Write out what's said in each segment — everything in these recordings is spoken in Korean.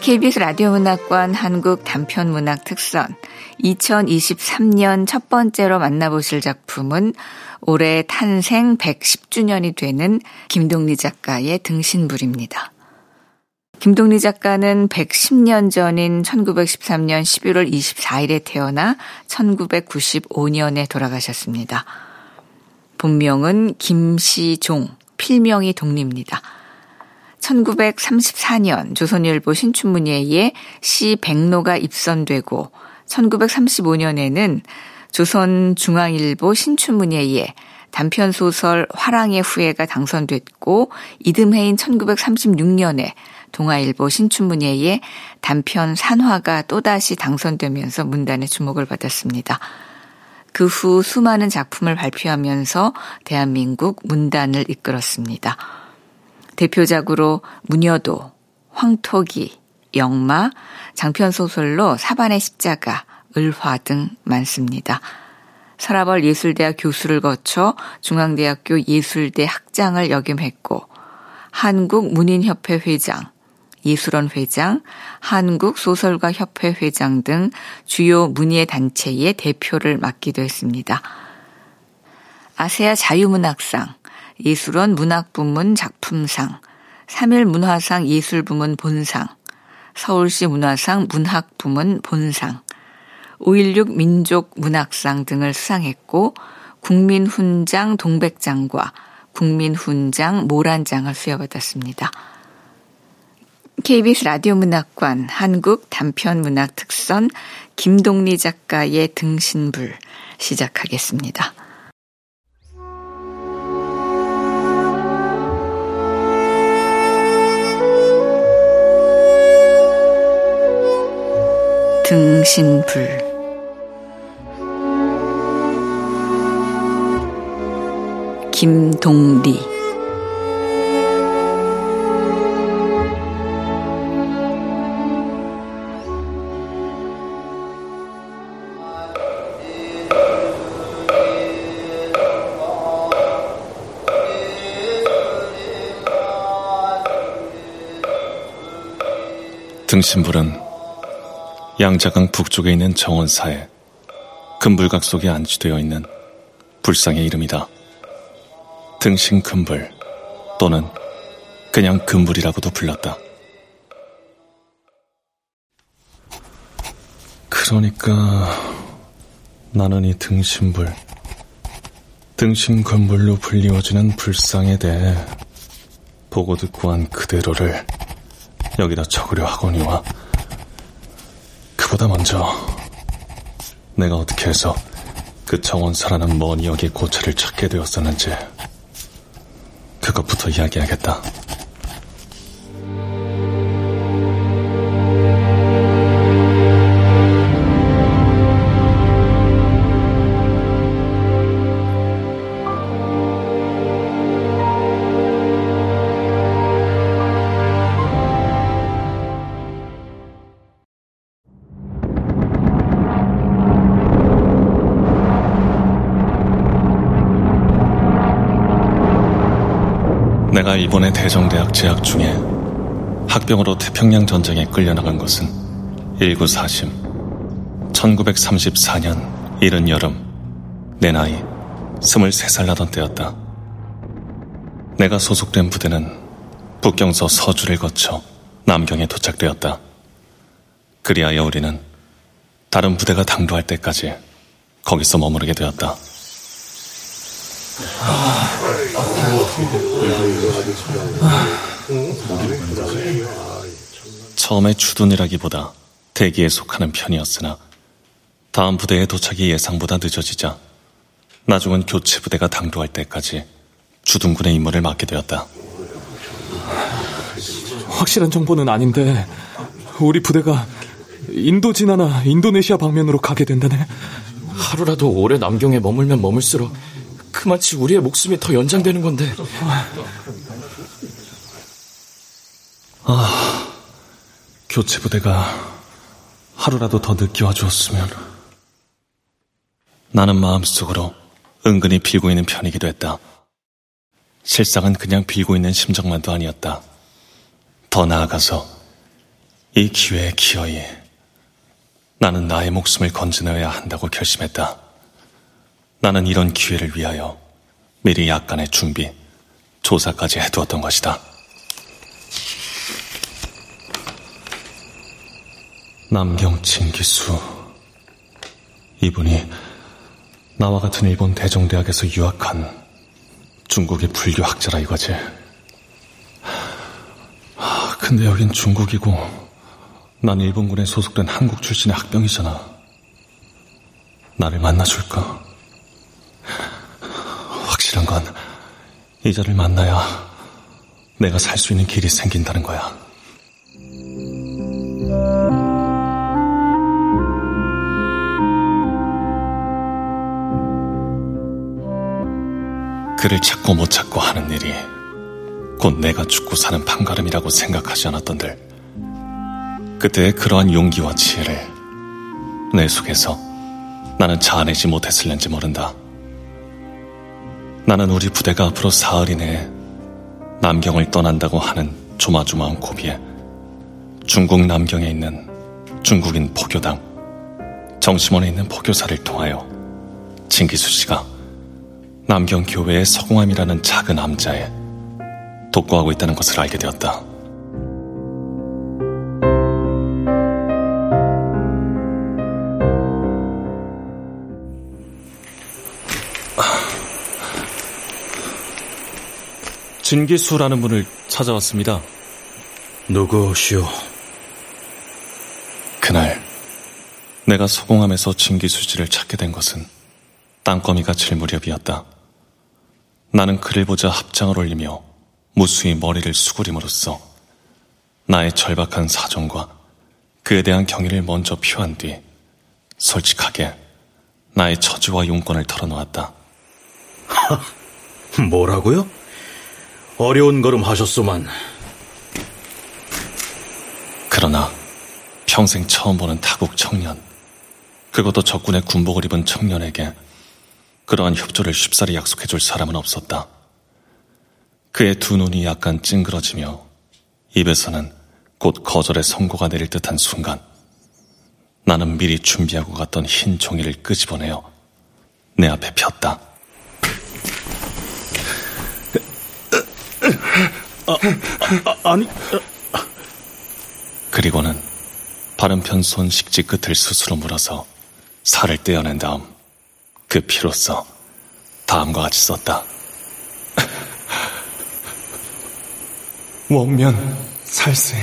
KBS 라디오 문학관 한국 단편 문학 특선 2023년 첫 번째로 만나보실 작품은 올해 탄생 110주년이 되는 김동리 작가의 등신불입니다. 김동리 작가는 110년 전인 1913년 11월 24일에 태어나 1995년에 돌아가셨습니다. 본명은 김시종, 필명이 동리입니다. 1934년 조선일보 신춘문예에 시 백로가 입선되고 1935년에는 조선중앙일보 신춘문예에 단편소설 화랑의 후예가 당선됐고 이듬해인 1936년에 동아일보 신춘문예에 단편 산화가 또다시 당선되면서 문단의 주목을 받았습니다. 그 후 수많은 작품을 발표하면서 대한민국 문단을 이끌었습니다. 대표작으로 무녀도, 황토기, 영마, 장편소설로 사반의 십자가, 을화 등 많습니다. 서라벌 예술대학 교수를 거쳐 중앙대학교 예술대 학장을 역임했고 한국문인협회 회장, 예술원 회장, 한국소설가협회 회장 등 주요 문예 단체의 대표를 맡기도 했습니다. 아세아 자유문학상, 예술원 문학부문 작품상, 3일 문화상 예술부문 본상, 서울시 문화상 문학부문 본상, 5.16 민족문학상 등을 수상했고 국민훈장 동백장과 국민훈장 모란장을 수여받았습니다. KBS 라디오 문학관 한국 단편 문학 특선 김동리 작가의 등신불 시작하겠습니다. 등신불. 김동리. 등신불은 양자강 북쪽에 있는 정원사에 금불각 속에 안치되어 있는 불상의 이름이다. 등신 금불 또는 그냥 금불이라고도 불렀다. 그러니까 나는 이 등신불, 등신금불로 불리워지는 불상에 대해 보고 듣고 한 그대로를 여기다 적으려 하거니와 그보다 먼저 내가 어떻게 해서 그 정원사라는 먼 역의 고차를 찾게 되었었는지 그것부터 이야기하겠다. 내가 이번에 대정대학 재학 중에 학병으로 태평양 전쟁에 끌려나간 것은 1940, 1934년 이른 여름 내 나이 23살 나던 때였다. 내가 소속된 부대는 북경서 서주를 거쳐 남경에 도착되었다. 그리하여 우리는 다른 부대가 당도할 때까지 거기서 머무르게 되었다. 처음에 주둔이라기보다 대기에 속하는 편이었으나 다음 부대의 도착이 예상보다 늦어지자 나중은 교체 부대가 당도할 때까지 주둔군의 임무를 맡게 되었다. 확실한 정보는 아닌데 우리 부대가 인도 진화나 인도네시아 방면으로 가게 된다네. 하루라도 오래 남경에 머물면 머물수록 그 마치 우리의 목숨이 더 연장되는 건데. 아, 교체 부대가 하루라도 더 늦게 와주었으면. 나는 마음속으로 은근히 빌고 있는 편이기도 했다. 실상은 그냥 빌고 있는 심정만도 아니었다. 더 나아가서 이 기회에 기어이 나는 나의 목숨을 건져내야 한다고 결심했다. 나는 이런 기회를 위하여 미리 약간의 준비, 조사까지 해두었던 것이다. 남경진 기수. 이분이 나와 같은 일본 대종대학에서 유학한 중국의 불교 학자라 이거지. 근데 여긴 중국이고 난 일본군에 소속된 한국 출신의 학병이잖아. 나를 만나줄까? 확실한 건 이자를 만나야 내가 살 수 있는 길이 생긴다는 거야. 그를 찾고 못 찾고 하는 일이 곧 내가 죽고 사는 판가름이라고 생각하지 않았던들 그때의 그러한 용기와 지혜를 내 속에서 나는 자아내지 못했을는지 모른다. 나는 우리 부대가 앞으로 사흘 이내에 남경을 떠난다고 하는 조마조마한 고비에 중국 남경에 있는 중국인 포교당 정심원에 있는 포교사를 통하여 진기수 씨가 남경 교회의 서공함이라는 작은 암자에 독거하고 있다는 것을 알게 되었다. 진기수라는 분을 찾아왔습니다. 누구시오? 그날 내가 서공함에서 진기수 씨를 찾게 된 것은 땅거미가 칠 무렵이었다. 나는 그를 보자 합장을 올리며 무수히 머리를 수그림으로써 나의 절박한 사정과 그에 대한 경의를 먼저 표한 뒤 솔직하게 나의 처지와 용건을 털어놓았다. 뭐라고요? 어려운 걸음 하셨소만. 그러나 평생 처음 보는 타국 청년, 그것도 적군의 군복을 입은 청년에게 그러한 협조를 쉽사리 약속해줄 사람은 없었다. 그의 두 눈이 약간 찡그러지며 입에서는 곧 거절의 선고가 내릴 듯한 순간 나는 미리 준비하고 갔던 흰 종이를 끄집어내어 내 앞에 폈다. 아, 아, 아니. 그리고는 바른편 손 식지 끝을 스스로 물어서 살을 떼어낸 다음 그 피로써 다음과 같이 썼다. 원면 살생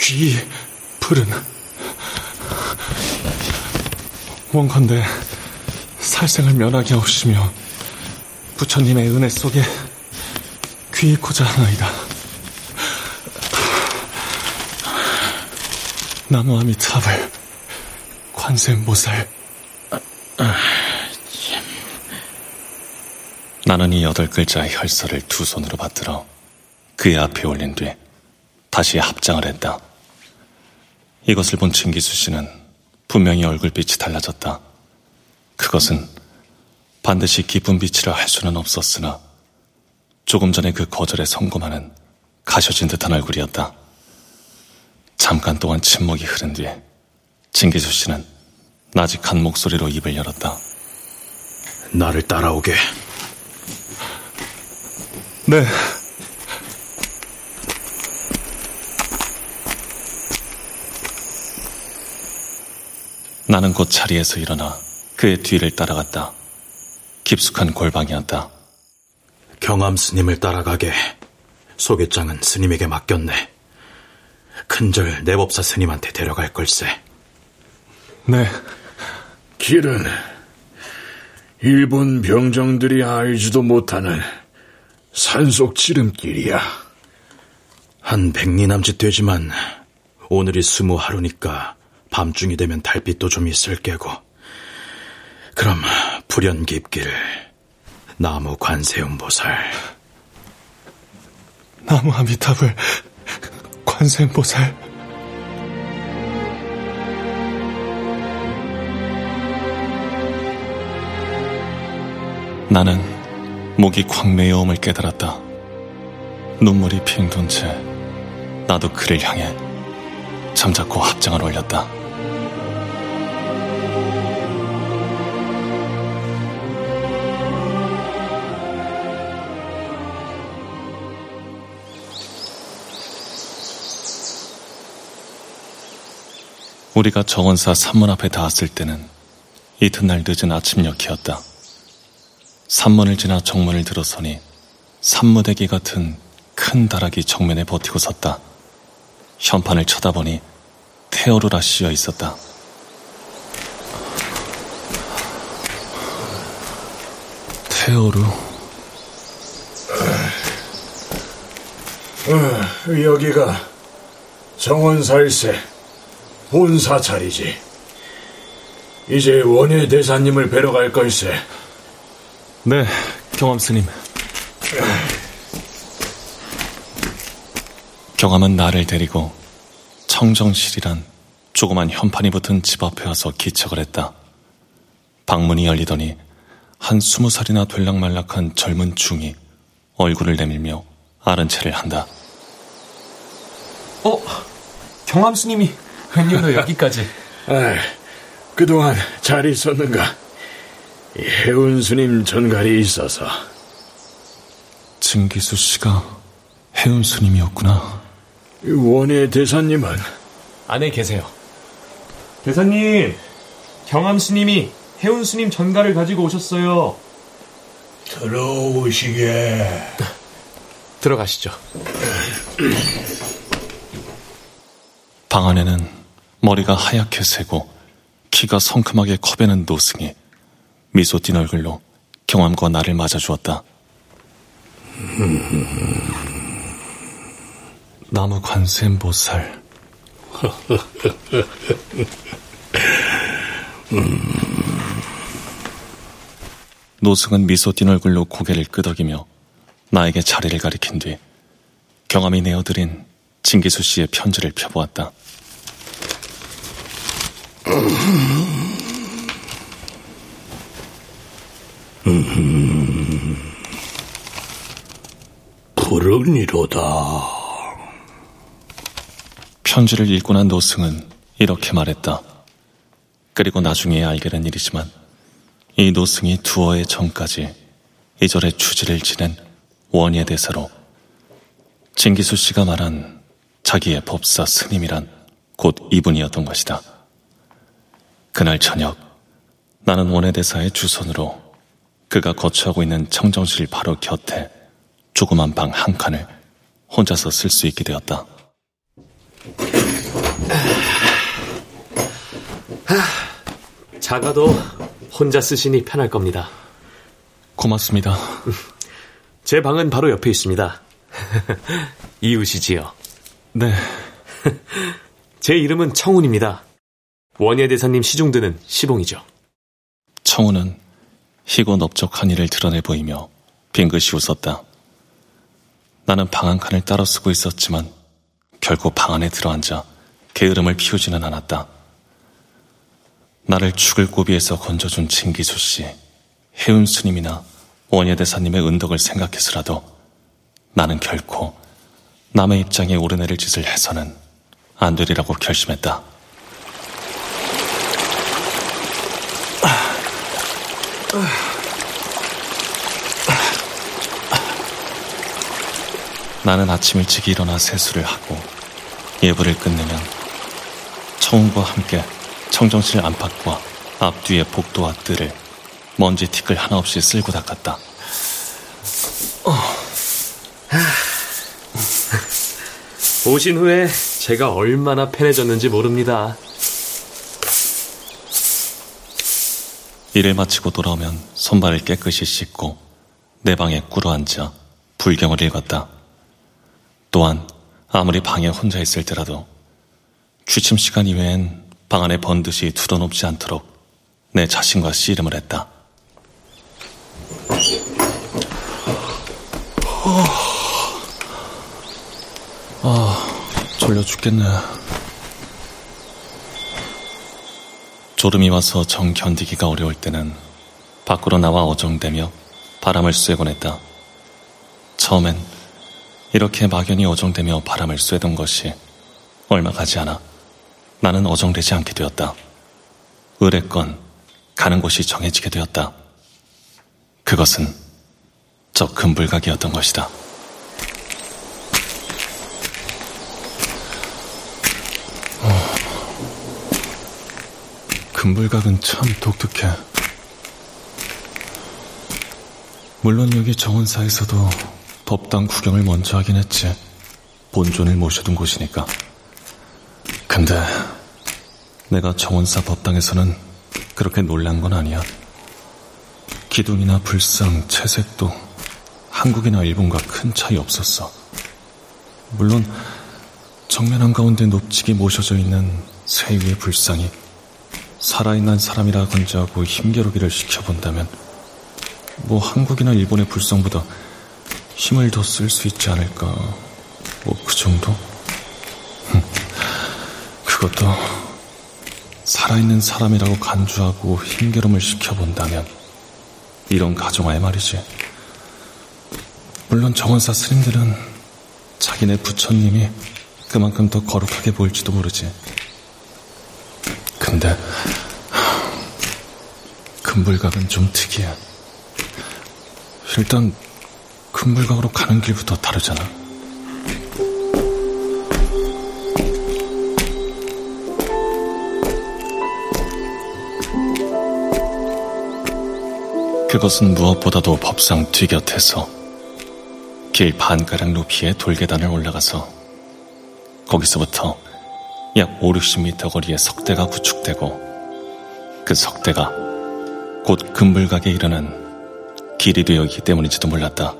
귀 푸른 원컨대 살생을 면하게 하시며 부처님의 은혜 속에 귀이고자 하나이다. 나무 아미타불 관세음보살 나는 이 여덟 글자의 혈서를 두 손으로 받들어 그의 앞에 올린 뒤 다시 합장을 했다. 이것을 본 진기수 씨는 분명히 얼굴빛이 달라졌다. 그것은 반드시 기쁜 빛이라 할 수는 없었으나 조금 전에 그 거절에 성공하는 가셔진 듯한 얼굴이었다. 잠깐 동안 침묵이 흐른 뒤에 진기수 씨는 나직한 목소리로 입을 열었다. 나를 따라오게. 네. 나는 곧 자리에서 일어나 그의 뒤를 따라갔다. 깊숙한 골방이었다. 경암 스님을 따라가게. 소개장은 스님에게 맡겼네. 큰절 내법사 스님한테 데려갈 걸세. 네. 길은 일본 병정들이 알지도 못하는 산속 지름길이야. 한 백리 남짓 되지만 오늘이 스무 하루니까 밤중이 되면 달빛도 좀 있을 게고. 그럼 불연 깊길 나무 관세음보살. 나무 아미탑을 관세음보살 나는 목이 콱 메어옴을 깨달았다. 눈물이 핑 돈 채 나도 그를 향해 잠자코 합장을 올렸다. 우리가 정원사 산문 앞에 닿았을 때는 이튿날 늦은 아침녘이었다. 산문을 지나 정문을 들어서니 산무대기 같은 큰 다락이 정면에 버티고 섰다. 현판을 쳐다보니 테어루라 씌어 있었다. 테어루? 어, 여기가 정원사일세 본사 자리지. 이제 원예 대사님을 뵈러 갈 걸세. 네, 경암 스님. 경암은 나를 데리고 청정실이란 조그만 현판이 붙은 집 앞에 와서 기척을 했다. 방문이 열리더니 한 스무 살이나 될락말락한 젊은 중이 얼굴을 내밀며 아른 체를 한다. 어, 경암 스님이 웬일로 여기까지? 아, 그동안 잘 있었는가? 해운 스님 전갈이 있어서. 증기수 씨가 해운 스님이었구나. 원예 대사님은 안에 계세요. 대사님, 경암 스님이 해운 스님 전가를 가지고 오셨어요. 들어오시게. 들어가시죠. 방 안에는 머리가 하얗게 새고 키가 성큼하게 커배는 노승이 미소 띤 얼굴로 경암과 나를 맞아주었다. 나무 관세음 보살. 노승은 미소 띤 얼굴로 고개를 끄덕이며 나에게 자리를 가리킨 뒤 경암이 내어드린 진기수 씨의 편지를 펴보았다. 그러니로다. 편지를 읽고 난 노승은 이렇게 말했다. 그리고 나중에 알게 된 일이지만 이 노승이 두어의 전까지 이 절의 주지를 지낸 원예 대사로 진기수 씨가 말한 자기의 법사 스님이란 곧 이분이었던 것이다. 그날 저녁 나는 원예 대사의 주선으로 그가 거처하고 있는 청정실 바로 곁에 조그만 방 한 칸을 혼자서 쓸 수 있게 되었다. 작아도 혼자 쓰시니 편할 겁니다. 고맙습니다. 제 방은 바로 옆에 있습니다. 이웃이지요. 네, 제 이름은 청운입니다. 원예 대사님 시중드는 시봉이죠. 청우는 희고 넓적한 일을 드러내 보이며 빙긋이 웃었다. 나는 방한 칸을 따로 쓰고 있었지만 결코 방 안에 들어앉아 게으름을 피우지는 않았다. 나를 죽을 고비에서 건져준 진기수 씨, 해운 스님이나 원예 대사님의 은덕을 생각해서라도 나는 결코 남의 입장에 오르내릴 짓을 해서는 안 되리라고 결심했다. 나는 아침 일찍 일어나 세수를 하고 예불을 끝내면 청운과 함께 청정실 안팎과 앞뒤의 복도와 뜰을 먼지 티끌 하나 없이 쓸고 닦았다. 오신 후에 제가 얼마나 편해졌는지 모릅니다. 일을 마치고 돌아오면 손발을 깨끗이 씻고 내 방에 꿇어앉아 불경을 읽었다. 또한 아무리 방에 혼자 있을 때라도 취침 시간 이외엔 방 안에 번듯이 두어놓지 않도록 내 자신과 씨름을 했다. 아, 졸려 죽겠네. 졸음이 와서 정 견디기가 어려울 때는 밖으로 나와 어정대며 바람을 쐬곤 했다. 처음엔 이렇게 막연히 어정대며 바람을 쐬던 것이 얼마 가지 않아 나는 어정되지 않게 되었다. 의뢰건 가는 곳이 정해지게 되었다. 그것은 저 금불각이었던 것이다. 금불각은 참 독특해. 물론 여기 정원사에서도 법당 구경을 먼저 하긴 했지. 본존을 모셔둔 곳이니까. 근데 내가 정원사 법당에서는 그렇게 놀란 건 아니야. 기둥이나 불상, 채색도 한국이나 일본과 큰 차이 없었어. 물론 정면 한가운데 높직이 모셔져 있는 새 위의 불상이 살아있는 사람이라 건재하고 힘겨루기를 시켜본다면 뭐 한국이나 일본의 불상보다 힘을 더 쓸 수 있지 않을까. 뭐 그 정도? 그것도 살아있는 사람이라고 간주하고 힘겨름을 시켜본다면 이런 가정하에 말이지. 물론 정원사 스님들은 자기네 부처님이 그만큼 더 거룩하게 보일지도 모르지. 근데 금불각은 좀 특이해. 일단 금불각으로 가는 길부터 다르잖아. 그것은 무엇보다도 법상 뒤곁에서 길 반가량 높이의 돌계단을 올라가서 거기서부터 약 5, 60m 거리의 석대가 구축되고 그 석대가 곧 금불각에 이르는 길이 되었기 때문인지도 몰랐다.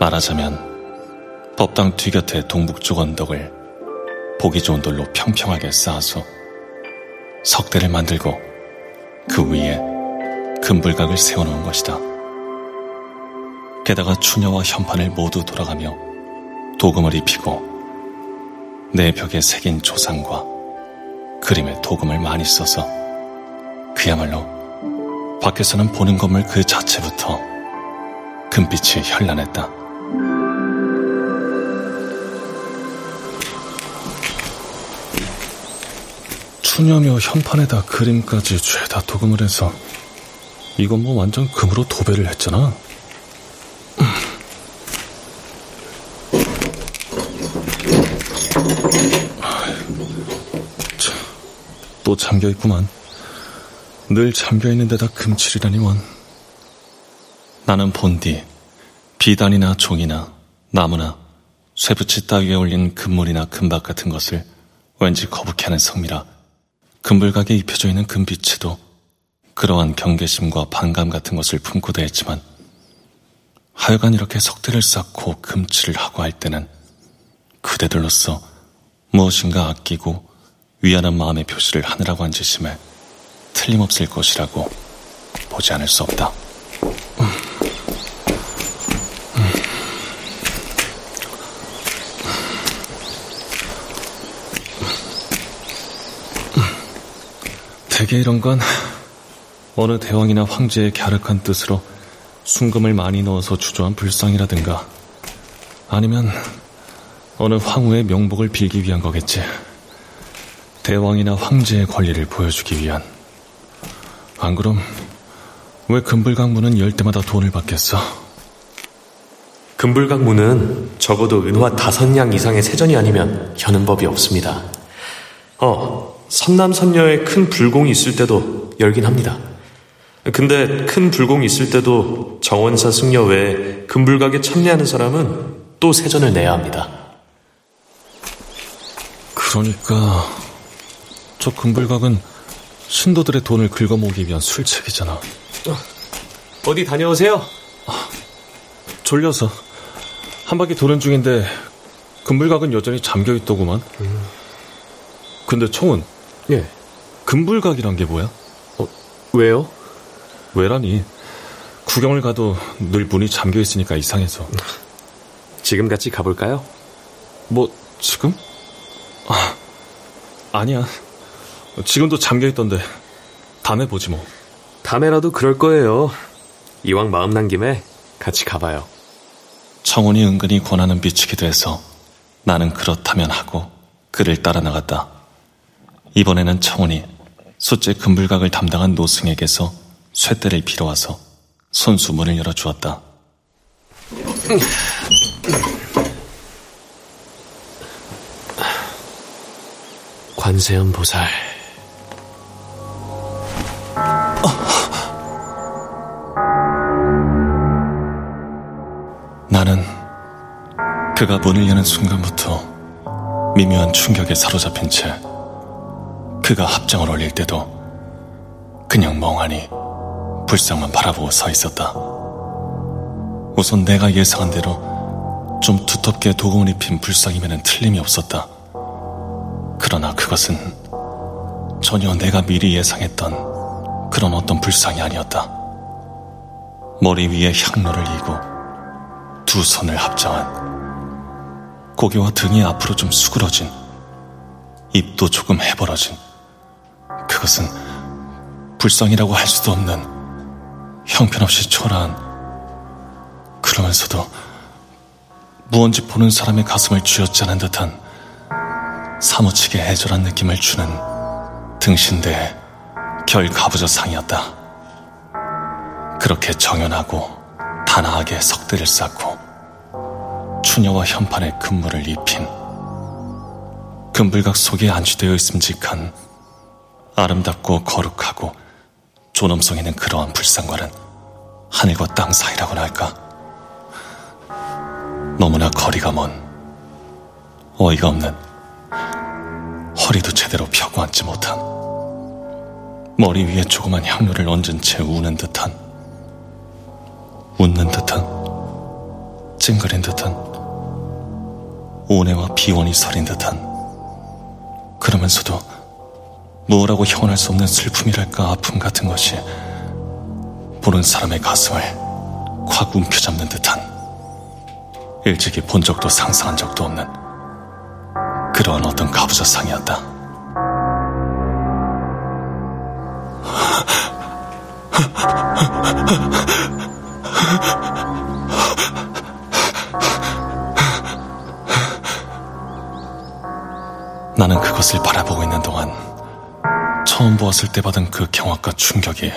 말하자면 법당 뒤곁의 동북쪽 언덕을 보기 좋은 돌로 평평하게 쌓아서 석대를 만들고 그 위에 금불각을 세워놓은 것이다. 게다가 추녀와 현판을 모두 돌아가며 도금을 입히고 내 벽에 새긴 조상과 그림에 도금을 많이 써서 그야말로 밖에서는 보는 건물 그 자체부터 금빛이 현란했다. 추녀며 현판에다 그림까지 죄다 도금을 해서 이건 뭐 완전 금으로 도배를 했잖아. 또 잠겨있구만. 늘 잠겨있는 데다 금칠이라니 원. 나는 본디 비단이나 종이나 나무나 쇠붙이 따위에 올린 금물이나 금박 같은 것을 왠지 거북해하는 성미라 금불각에 입혀져 있는 금빛에도 그러한 경계심과 반감 같은 것을 품고 대했지만 하여간 이렇게 석대를 쌓고 금칠을 하고 할 때는 그대들로서 무엇인가 아끼고 위안한 마음의 표시를 하느라고 한 짓임에 틀림없을 것이라고 보지 않을 수 없다. 대개 이런 건 어느 대왕이나 황제의 갸륵한 뜻으로 순금을 많이 넣어서 주조한 불상이라든가 아니면 어느 황후의 명복을 빌기 위한 거겠지. 대왕이나 황제의 권리를 보여주기 위한. 안 그럼 왜 금불강문은 열 때마다 돈을 받겠어? 금불강문은 적어도 은화 다섯 냥 이상의 세전이 아니면 여는 법이 없습니다. 어, 선남 선녀의 큰 불공이 있을 때도 열긴 합니다. 근데 큰 불공이 있을 때도 정원사 승려 외에 금불각에 참여하는 사람은 또 세전을 내야 합니다. 그러니까 저 금불각은 신도들의 돈을 긁어모으기 위한 술책이잖아. 어디 다녀오세요? 졸려서 한 바퀴 도는 중인데 금불각은 여전히 잠겨 있더구만. 근데 총은 예. 금불각이란 게 뭐야? 왜요? 왜라니? 구경을 가도 늘 문이 잠겨 있으니까 이상해서. 지금 같이 가볼까요? 뭐, 지금? 아, 아니야. 지금도 잠겨있던데. 다음에 보지 뭐. 다음에라도 그럴 거예요. 이왕 마음 난 김에 같이 가봐요. 청혼이 은근히 권하는 비치기도 해서 나는 그렇다면 하고 그를 따라 나갔다. 이번에는 청혼이 숫제 금불각을 담당한 노승에게서 쇠대를 빌어와서 손수 문을 열어주었다. 관세음 보살. 나는 그가 문을 여는 순간부터 미묘한 충격에 사로잡힌 채 그가 합장을 올릴 때도 그냥 멍하니 불쌍만 바라보고 서 있었다. 우선 내가 예상한 대로 좀 두텁게 도공을 입힌 불상이면 틀림이 없었다. 그러나 그것은 전혀 내가 미리 예상했던 그런 어떤 불상이 아니었다. 머리 위에 향로를 이고 두 손을 합장한 고개와 등이 앞으로 좀 수그러진 입도 조금 해벌어진 그것은 불쌍이라고 할 수도 없는 형편없이 초라한 그러면서도 무언지 보는 사람의 가슴을 쥐어짜는 듯한 사무치게 애절한 느낌을 주는 등신대의 결 가부좌 상이었다. 그렇게 정연하고 단아하게 석대를 쌓고 추녀와 현판에 근무를 입힌 금불각 속에 안치되어 있음직한 아름답고 거룩하고 존엄성 있는 그러한 불상과는 하늘과 땅 사이라고나 할까? 너무나 거리가 먼 어이가 없는 허리도 제대로 펴고 앉지 못한 머리 위에 조그만 향로를 얹은 채 우는 듯한 웃는 듯한 찡그린 듯한 온해와 비원이 서린 듯한 그러면서도 뭐라고 형언할 수 없는 슬픔이랄까 아픔 같은 것이 보는 사람의 가슴을 확 움켜잡는 듯한 일찍이 본 적도 상상한 적도 없는 그러한 어떤 가부좌 상이었다. 나는 그것을 바라보고 있는 동안 처음 보았을 때 받은 그 경악과 충격이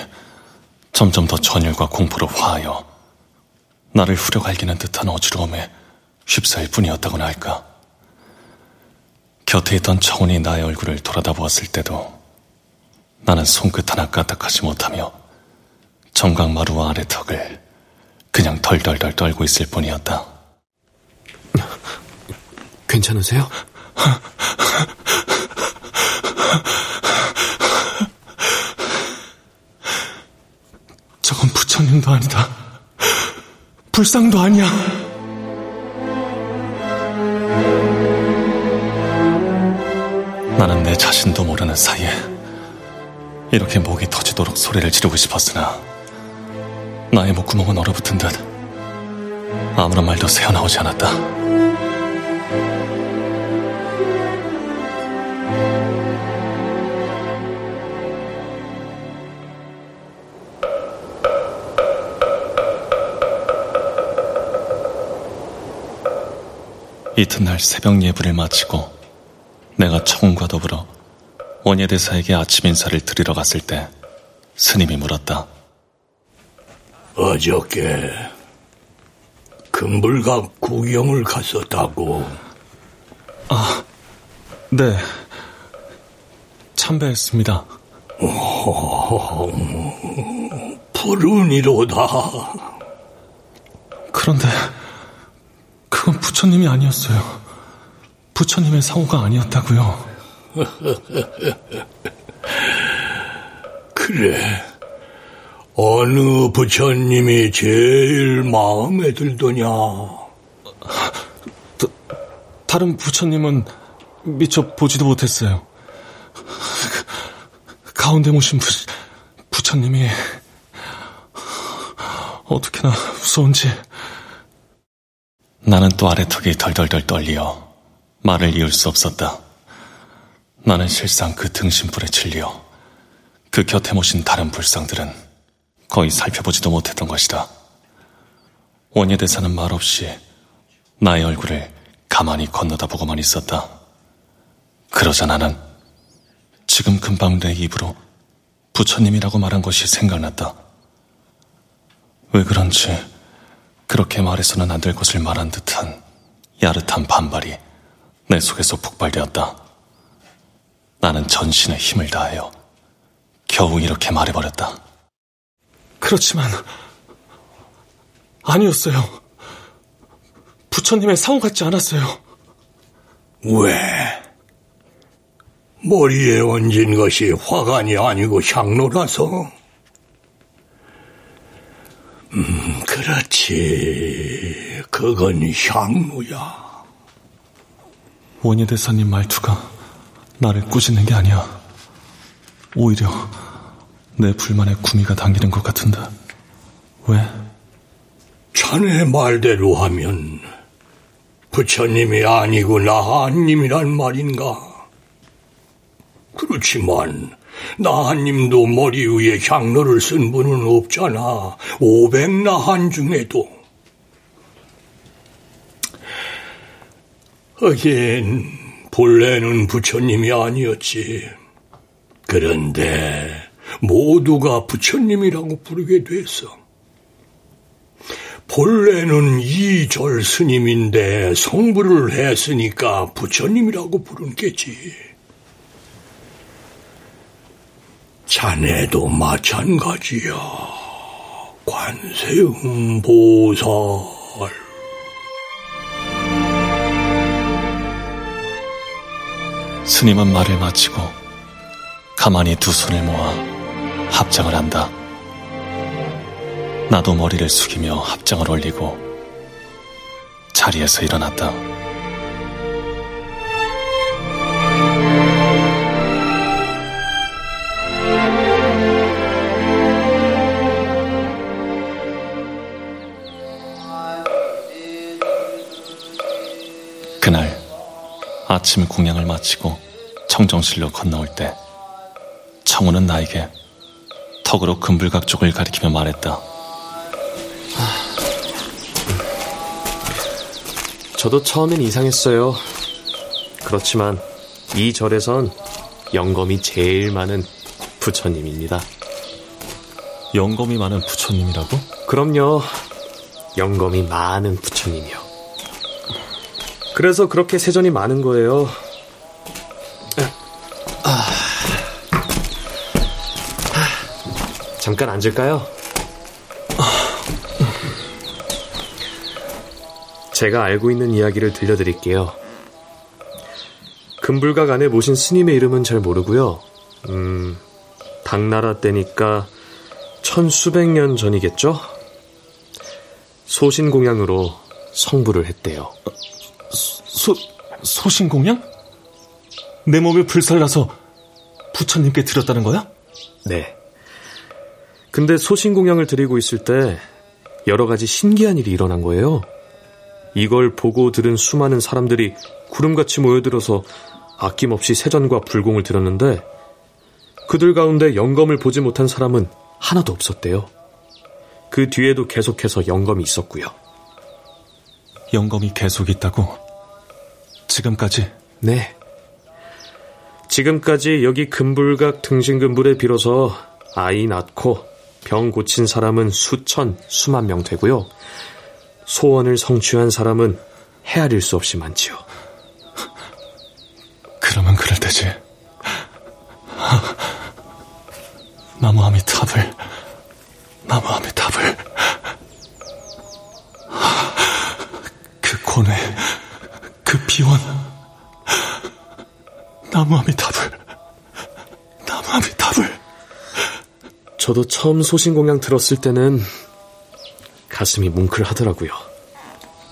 점점 더 전율과 공포로 화하여 나를 후려갈기는 듯한 어지러움에 휩싸일 뿐이었다고나 할까. 곁에 있던 청혼이 나의 얼굴을 돌아다 보았을 때도 나는 손끝 하나 까딱하지 못하며 정강마루와 아래턱을 그냥 덜덜덜 떨고 있을 뿐이었다. 괜찮으세요? 저건 부처님도 아니다. 불상도 아니야. 나는 내 자신도 모르는 사이에 이렇게 목이 터지도록 소리를 지르고 싶었으나 나의 목구멍은 얼어붙은 듯 아무런 말도 새어나오지 않았다. 이튿날 새벽 예불을 마치고 내가 청과 더불어 원예대사에게 아침 인사를 드리러 갔을 때 스님이 물었다. 어저께 금불각 구경을 갔었다고. 아, 네. 참배했습니다. 푸른 이로다. 그런데 그건 부처님이 아니었어요. 부처님의 사고가 아니었다고요. 그래. 어느 부처님이 제일 마음에 들더냐? 다른 부처님은 미처 보지도 못했어요. 가운데 모신 부, 부처님이 어떻게나 무서운지 나는 또 아래턱이 덜덜덜 떨리어 말을 이을 수 없었다. 나는 실상 그 등신불에 질려 그 곁에 모신 다른 불상들은 거의 살펴보지도 못했던 것이다. 원예대사는 말없이 나의 얼굴을 가만히 건너다 보고만 있었다. 그러자 나는 지금 금방 내 입으로 부처님이라고 말한 것이 생각났다. 왜 그런지 그렇게 말해서는 안 될 것을 말한 듯한 야릇한 반발이 내 속에서 폭발되었다. 나는 전신의 힘을 다하여 겨우 이렇게 말해버렸다. 그렇지만 아니었어요. 부처님의 상호 같지 않았어요. 왜? 머리에 얹은 것이 화관이 아니고 향로라서? 음, 그렇지. 그건 향로야. 원예대사님 말투가 나를 꾸짖는 게 아니야. 오히려 내 불만에 구미가 당기는 것 같은데. 왜? 자네 말대로 하면 부처님이 아니고 나한님이란 말인가? 그렇지만 나한님도 머리 위에 향로를 쓴 분은 없잖아. 오백 나한 중에도. 하긴 본래는 부처님이 아니었지. 그런데 모두가 부처님이라고 부르게 됐어. 본래는 이절 스님인데 성불을 했으니까 부처님이라고 부른 게지. 자네도 마찬가지야. 관세음 보살. 스님은 말을 마치고 가만히 두 손을 모아 합장을 한다. 나도 머리를 숙이며 합장을 올리고 자리에서 일어났다. 그날 아침 공양을 마치고 청정실로 건너올 때 청우는 나에게 턱으로 금불각 쪽을 가리키며 말했다. 저도 처음엔 이상했어요. 그렇지만 이 절에선 영검이 제일 많은 부처님입니다. 영검이 많은 부처님이라고? 그럼요. 영검이 많은 부처님이요. 그래서 그렇게 세전이 많은 거예요. 잠깐 앉을까요? 제가 알고 있는 이야기를 들려드릴게요. 금불각 안에 모신 스님의 이름은 잘 모르고요. 음, 당나라 때니까 천수백 년 전이겠죠? 소신공양으로 성불을 했대요. 소, 소신공양? 내 몸에 불살라서 부처님께 드렸다는 거야? 네. 근데 소신 공양을 드리고 있을 때 여러 가지 신기한 일이 일어난 거예요. 이걸 보고 들은 수많은 사람들이 구름같이 모여들어서 아낌없이 세전과 불공을 드렸는데 그들 가운데 영검을 보지 못한 사람은 하나도 없었대요. 그 뒤에도 계속해서 영검이 있었고요. 영검이 계속 있다고? 지금까지? 네. 지금까지 여기 금불각 등신금불에 빌어서 아이 낳고 병 고친 사람은 수천, 수만 명 되고요. 소원을 성취한 사람은 헤아릴 수 없이 많지요. 그러면 그럴 때지. 나무아미 탑을, 나무아미 탑을. 그 고뇌, 그 비원. 나무아미 탑을, 저도 처음 소신공양 들었을 때는 가슴이 뭉클하더라고요.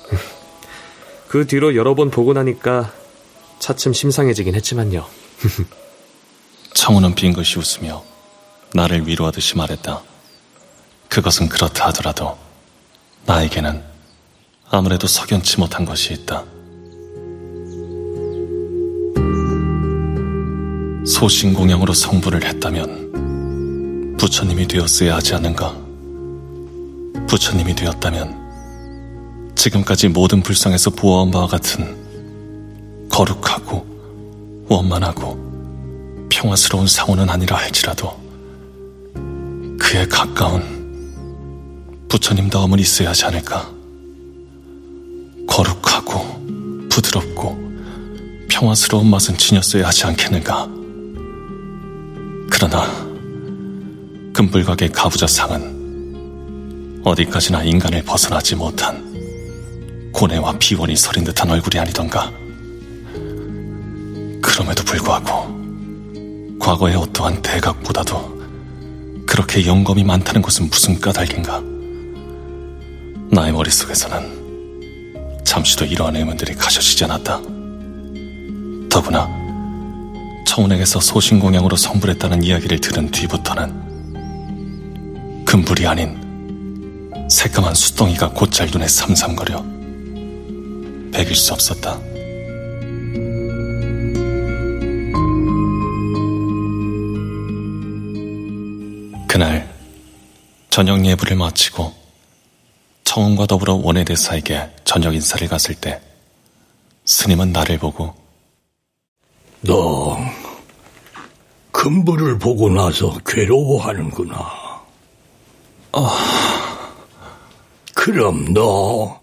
그 뒤로 여러 번 보고 나니까 차츰 심상해지긴 했지만요. 청우는 빙긋이 웃으며 나를 위로하듯이 말했다. 그것은 그렇다 하더라도 나에게는 아무래도 석연치 못한 것이 있다. 소신공양으로 성불을 했다면 부처님이 되었어야 하지 않는가? 부처님이 되었다면 지금까지 모든 불상에서 보아온 바와 같은 거룩하고 원만하고 평화스러운 상호는 아니라 할지라도 그에 가까운 부처님다움은 있어야 하지 않을까? 거룩하고 부드럽고 평화스러운 맛은 지녔어야 하지 않겠는가? 그러나 금불각의 가부좌 상은 어디까지나 인간을 벗어나지 못한 고뇌와 비원이 서린 듯한 얼굴이 아니던가. 그럼에도 불구하고 과거의 어떠한 대각보다도 그렇게 영검이 많다는 것은 무슨 까닭인가? 나의 머릿속에서는 잠시도 이러한 의문들이 가셔지지 않았다. 더구나 청운에게서 소신공양으로 성불했다는 이야기를 들은 뒤부터는 금불이 아닌 새까만 수덩이가 곧잘 눈에 삼삼거려 베길 수 없었다. 그날 저녁 예불을 마치고 청운과 더불어 원해대사에게 저녁 인사를 갔을 때 스님은 나를 보고 너 금불을 보고 나서 괴로워하는구나. 아, 그럼 너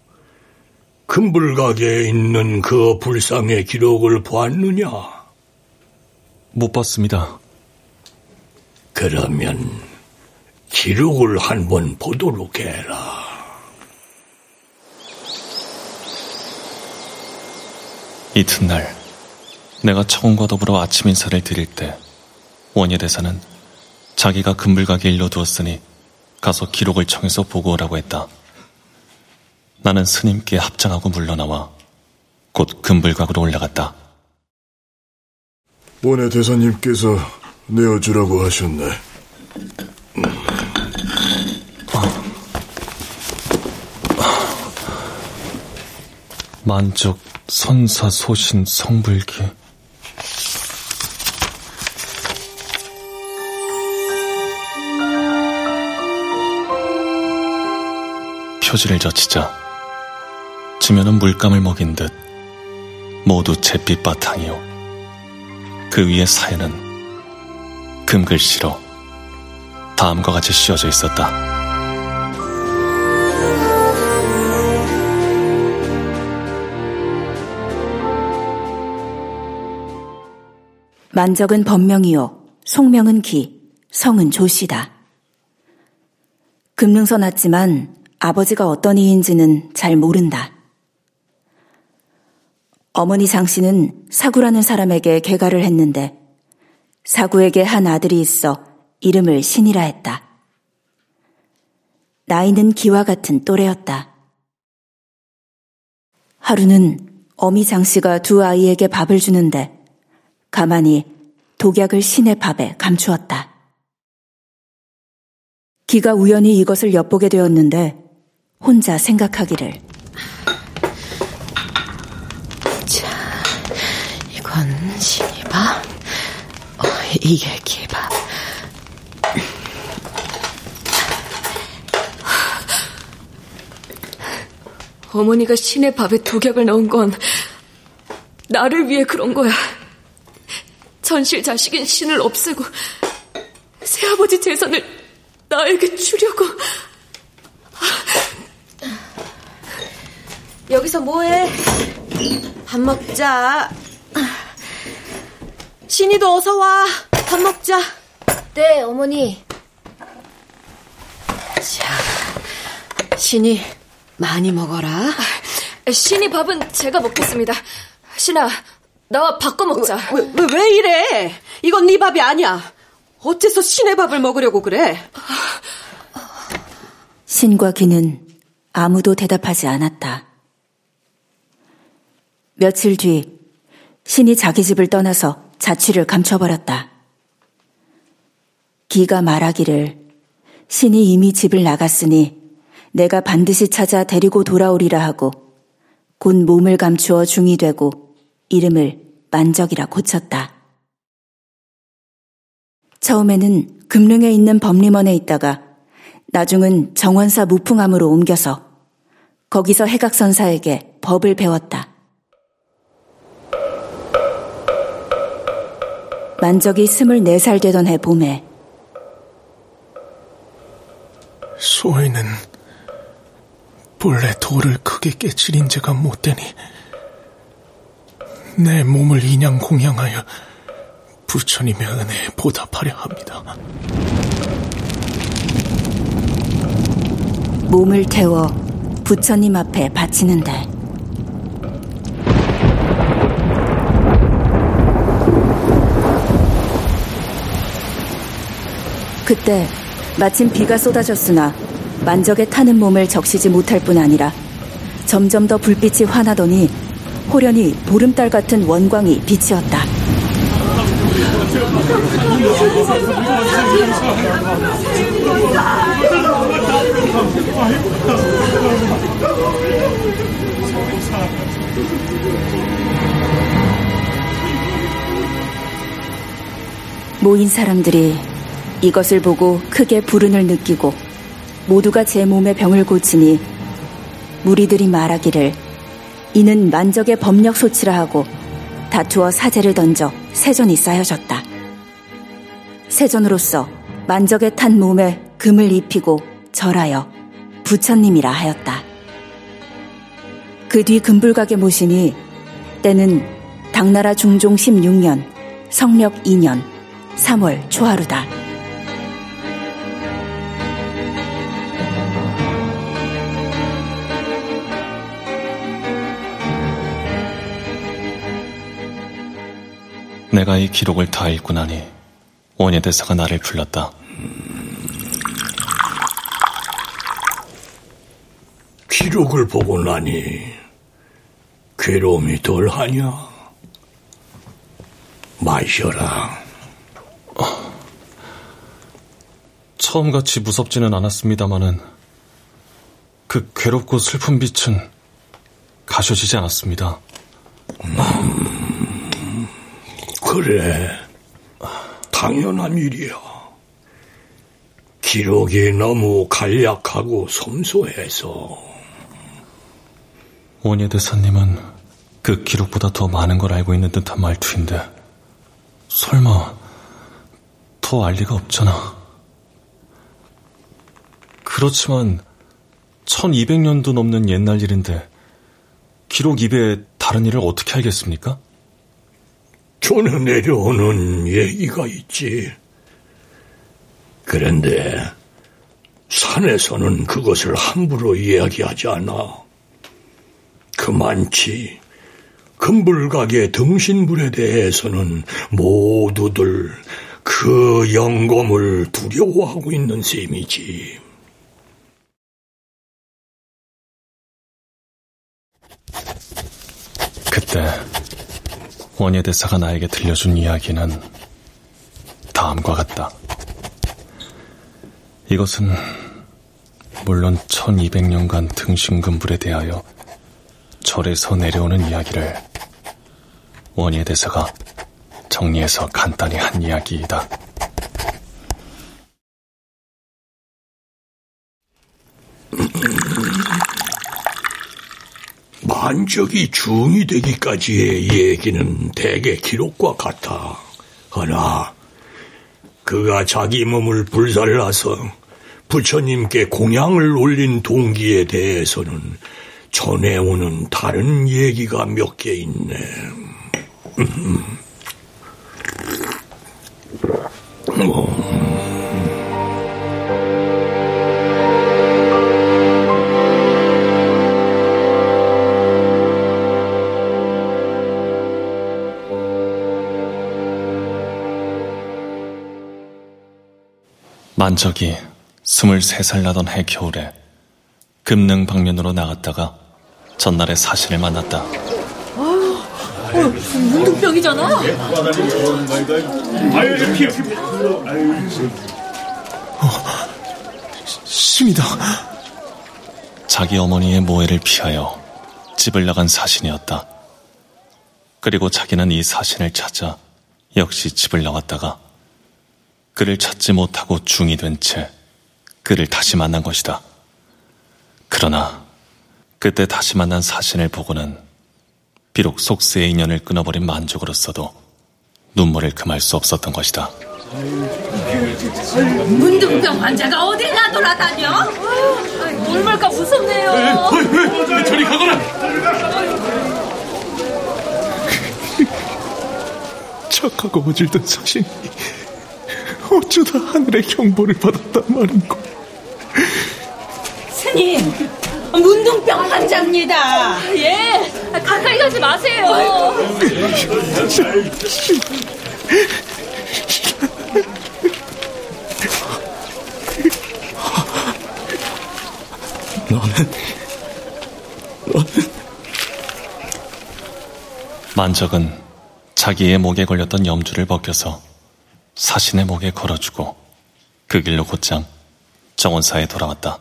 금불각에 있는 그 불상의 기록을 보았느냐? 못 봤습니다. 그러면 기록을 한번 보도록 해라. 이튿날 내가 청운과 더불어 아침 인사를 드릴 때 원예 대사는 자기가 금불가게 일러두었으니 가서 기록을 청해서 보고 오라고 했다. 나는 스님께 합장하고 물러나와 곧 금불각으로 올라갔다. 원예 대사님께서 내어주라고 하셨네. 만족 선사 소신 성불기 표지를 젖히자 지면은 물감을 먹인 듯 모두 잿빛 바탕이요 그 위에 사연은 금글씨로 다음과 같이 씌어져 있었다. 만적은 법명이요, 송명은 기, 성은 조씨다. 금능서 났지만 아버지가 어떤 이인지는 잘 모른다. 어머니 장 씨는 사구라는 사람에게 개가를 했는데 사구에게 한 아들이 있어 이름을 신이라 했다. 나이는 기와 같은 또래였다. 하루는 어미 장 씨가 두 아이에게 밥을 주는데 가만히 독약을 신의 밥에 감추었다. 기가 우연히 이것을 엿보게 되었는데 혼자 생각하기를. 자, 이건 신이밥, 어, 이게 기밥. 어머니가 신의 밥에 독약을 넣은 건 나를 위해 그런 거야. 전실 자식인 신을 없애고 새아버지 재산을 나에게 주려고. 여기서 뭐해? 밥 먹자. 신이도 어서 와. 밥 먹자. 네, 어머니. 자, 신이 많이 먹어라. 신이 밥은 제가 먹겠습니다. 신아, 나와 바꿔 먹자. 왜, 왜, 왜 이래? 이건 네 밥이 아니야. 어째서 신의 밥을 먹으려고 그래? 신과 기는 아무도 대답하지 않았다. 며칠 뒤 신이 자기 집을 떠나서 자취를 감춰버렸다. 기가 말하기를 신이 이미 집을 나갔으니 내가 반드시 찾아 데리고 돌아오리라 하고 곧 몸을 감추어 중이 되고 이름을 만적이라 고쳤다. 처음에는 금릉에 있는 법림원에 있다가 나중은 정원사 무풍함으로 옮겨서 거기서 해각선사에게 법을 배웠다. 만적이 스물네 살 되던 해 봄에 소희는 본래 돌을 크게 깨칠 인재가 못되니 내 몸을 인양 공양하여 부처님의 은혜에 보답하려 합니다. 몸을 태워 부처님 앞에 바치는데 그때 마침 비가 쏟아졌으나 만적에 타는 몸을 적시지 못할 뿐 아니라 점점 더 불빛이 환하더니 호련히 보름달 같은 원광이 비치었다. 모인 사람들이 이것을 보고 크게 불운을 느끼고 모두가 제 몸의 병을 고치니 무리들이 말하기를 이는 만적의 법력 소치라 하고 다투어 사제를 던져 세전이 쌓여졌다. 세전으로서 만적의 탄 몸에 금을 입히고 절하여 부처님이라 하였다. 그 뒤 금불각에 모시니 때는 당나라 중종 16년 성력 2년 3월 초하루다. 내가 이 기록을 다 읽고 나니 원예대사가 나를 불렀다. 기록을 보고 나니 괴로움이 덜하냐? 마셔라. 처음같이 무섭지는 않았습니다마는 그 괴롭고 슬픈 빛은 가셔지지 않았습니다. 음, 그래. 당연한 일이야. 기록이 너무 간략하고 섬소해서. 원예 대사님은 그 기록보다 더 많은 걸 알고 있는 듯한 말투인데, 설마 더 알 리가 없잖아. 그렇지만 1200년도 넘는 옛날 일인데 기록 입에 다른 일을 어떻게 알겠습니까? 전해 내려오는 얘기가 있지. 그런데 산에서는 그것을 함부로 이야기하지 않아. 그만치 금불각의 등신불에 대해서는 모두들 그 영검을 두려워하고 있는 셈이지. 그때 원예 대사가 나에게 들려준 이야기는 다음과 같다. 이것은 물론 1200년간 등신금불에 대하여 절에서 내려오는 이야기를 원예 대사가 정리해서 간단히 한 이야기이다. 만적이 중이 되기까지의 얘기는 대개 기록과 같아. 허나 그가 자기 몸을 불살라서 부처님께 공양을 올린 동기에 대해서는 전해오는 다른 얘기가 몇 개 있네. 만적이 23살 나던 해 겨울에 금능 방면으로 나갔다가 전날에 사신을 만났다. 아, 어, 문둥병이잖아. 어, 신이다. 자기 어머니의 모해를 피하여 집을 나간 사신이었다. 그리고 자기는 이 사신을 찾아 역시 집을 나왔다가 그를 찾지 못하고 중이 된 채 그를 다시 만난 것이다. 그러나 그때 다시 만난 사신을 보고는 비록 속세의 인연을 끊어버린 만족으로서도 눈물을 금할 수 없었던 것이다. 문둥병 환자가 어디나 돌아다녀? 물말까 무섭네요. 저리 가거라! 착하고 어질던 사신이 어쩌다 하늘의 경보를 받았단 말인고. 스님, 문둥병 환자입니다. 예, 가까이 가지 마세요. 너는, 너는. 만적은 자기의 목에 걸렸던 염주를 벗겨서 사신의 목에 걸어주고 그 길로 곧장 정원사에 돌아왔다.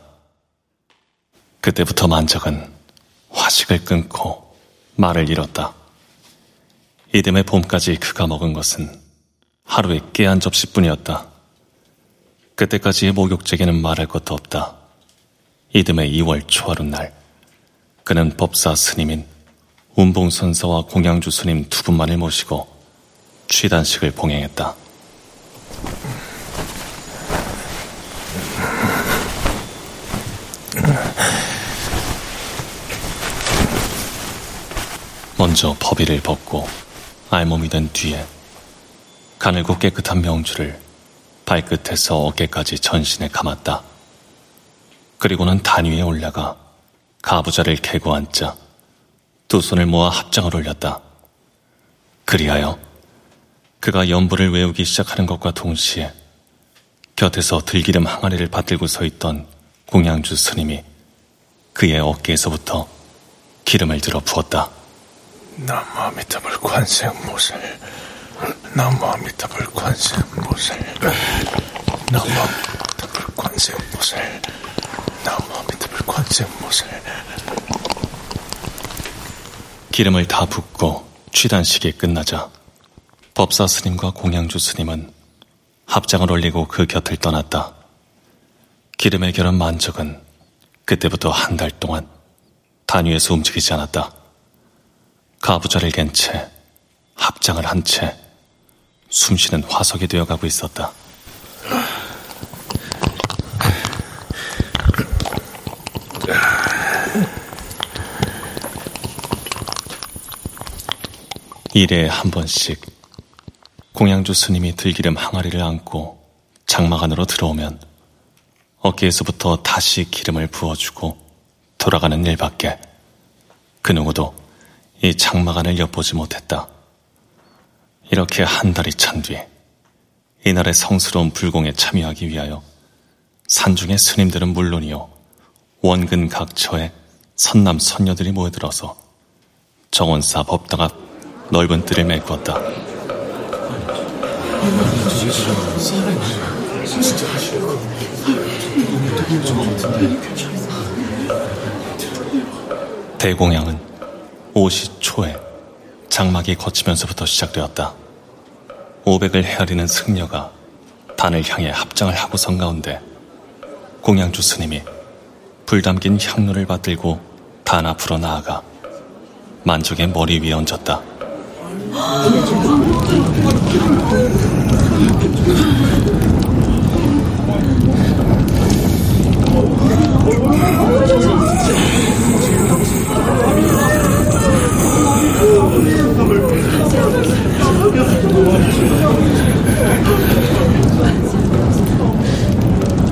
그때부터 만적은 화식을 끊고 말을 잃었다. 이듬해 봄까지 그가 먹은 것은 하루에 깨 한 접시뿐이었다. 그때까지의 목욕제기는 말할 것도 없다. 이듬해 2월 초하루 날 그는 법사 스님인 운봉선사와 공양주 스님 두 분만을 모시고 취단식을 봉행했다. 먼저 법의를 벗고 알몸이 된 뒤에 가늘고 깨끗한 명주를 발끝에서 어깨까지 전신에 감았다. 그리고는 단 위에 올라가 가부좌를 개고 앉자 두 손을 모아 합장을 올렸다. 그리하여 그가 연부를 외우기 시작하는 것과 동시에 곁에서 들기름 항아리를 받들고 서 있던 공양주 스님이 그의 어깨에서부터 기름을 들어 부었다. 나무아미타불 관세음보살 나무아미타불 관세음보살 나무아미타불 관세음보살 나무아미타불 관세음보살 기름을 다 붓고 취단식이 끝나자 법사 스님과 공양주 스님은 합장을 올리고 그 곁을 떠났다. 기름의 결혼 만적은 그때부터 한 달 동안 단위에서 움직이지 않았다. 가부좌를 갠 채, 합장을 한 채, 숨쉬는 화석이 되어가고 있었다. 일에 한 번씩 공양주 스님이 들기름 항아리를 안고 장막 안으로 들어오면 어깨에서부터 다시 기름을 부어주고 돌아가는 일밖에 그 누구도 이 장막 안을 엿보지 못했다. 이렇게 한 달이 찬 뒤 이날의 성스러운 불공에 참여하기 위하여 산중의 스님들은 물론이요 원근 각처에 선남 선녀들이 모여들어서 정원사 법당 앞 넓은 뜰을 메꿨다. 대공양은 오시 초에 장막이 거치면서부터 시작되었다. 500을 헤아리는 승려가 단을 향해 합장을 하고 선 가운데 공양주 스님이 불 담긴 향로를 받들고 단 앞으로 나아가 만족의 머리 위에 얹었다.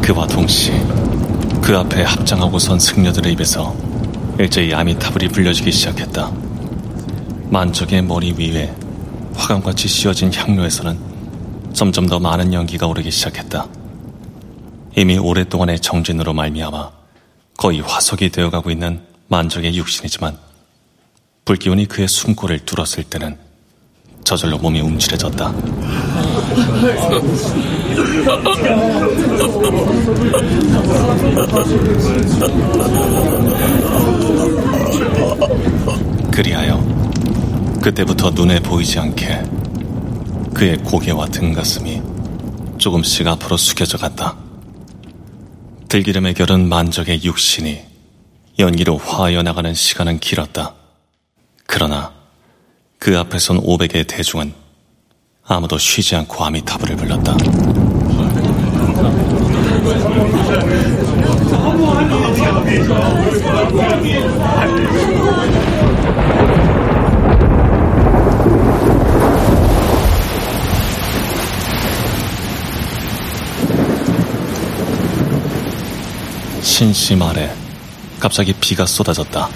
그와 동시에 그 앞에 합장하고 선 승려들의 입에서 일제히 아미타불이 불려지기 시작했다. 만족의 머리 위에 화감같이 씌워진 향로에서는 점점 더 많은 연기가 오르기 시작했다. 이미 오랫동안의 정진으로 말미암아 거의 화석이 되어가고 있는 만족의 육신이지만 불기운이 그의 숨골을 뚫었을 때는 저절로 몸이 움츠려졌다. 그리하여 그때부터 눈에 보이지 않게 그의 고개와 등가슴이 조금씩 앞으로 숙여져 갔다. 들기름의 결은 만적의 육신이 연기로 화하여 나가는 시간은 길었다. 그러나 그 앞에 선 500의 대중은 아무도 쉬지 않고 아미타불을 불렀다. 신심 아래 갑자기 비가 쏟아졌다.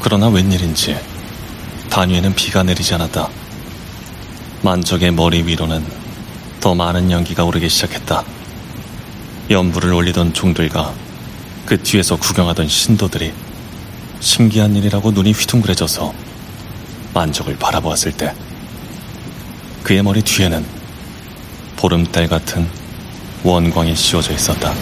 그러나 웬일인지 단위에는 비가 내리지 않았다. 만적의 머리 위로는 더 많은 연기가 오르기 시작했다. 연불을 올리던 종들과 그 뒤에서 구경하던 신도들이 신기한 일이라고 눈이 휘둥그레져서 만적을 바라보았을 때 그의 머리 뒤에는 보름달 같은 원광이 씌워져 있었다.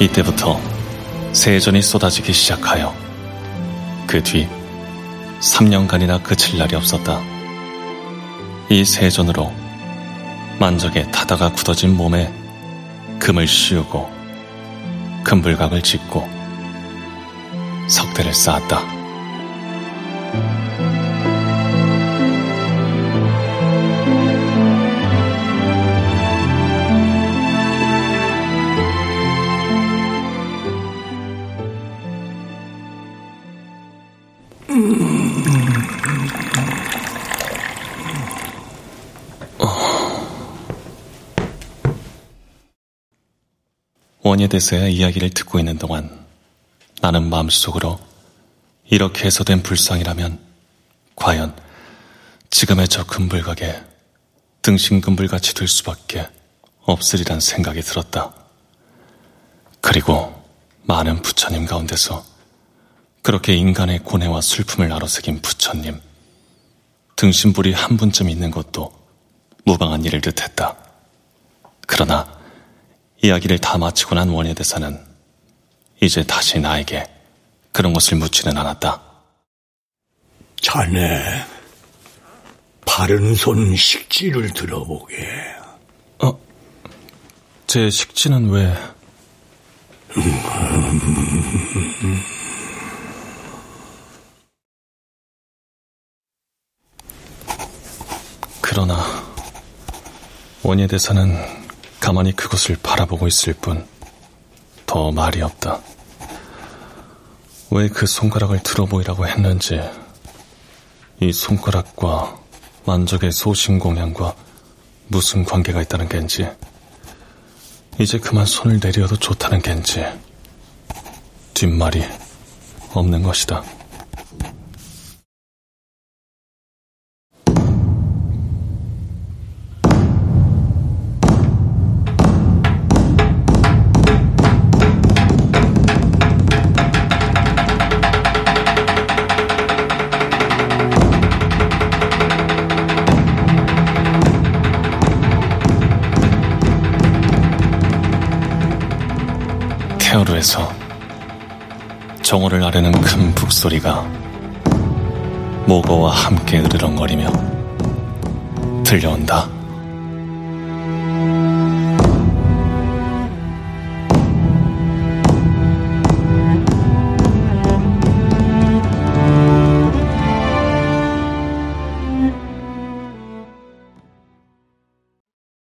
이때부터 세전이 쏟아지기 시작하여 그 뒤 3년간이나 그칠 날이 없었다. 이 세전으로 만적에 타다가 굳어진 몸에 금을 씌우고 금불각을 짓고 석대를 쌓았다. 원예대사의 이야기를 듣고 있는 동안 나는 마음속으로 이렇게 해서 된 불상이라면 과연 지금의 저 금불각에 등신금불같이 될 수밖에 없으리란 생각이 들었다. 그리고 많은 부처님 가운데서 그렇게 인간의 고뇌와 슬픔을 나눠새긴 부처님, 등신불이 한 분쯤 있는 것도 무방한 일을 듯했다. 그러나 이야기를 다 마치고 난 원예대사는 이제 다시 나에게 그런 것을 묻지는 않았다. 자네, 바른 손 식지를 들어보게. 어, 제 식지는 왜? 그러나 원예대사는 가만히 그것을 바라보고 있을 뿐 더 말이 없다. 왜 그 손가락을 들어보이라고 했는지 이 손가락과 만적의 소신공양과 무슨 관계가 있다는 겐지 이제 그만 손을 내려도 좋다는 겐지 뒷말이 없는 것이다. 정오를 아르는 큰 북소리가 모거와 함께 으르렁거리며 들려온다.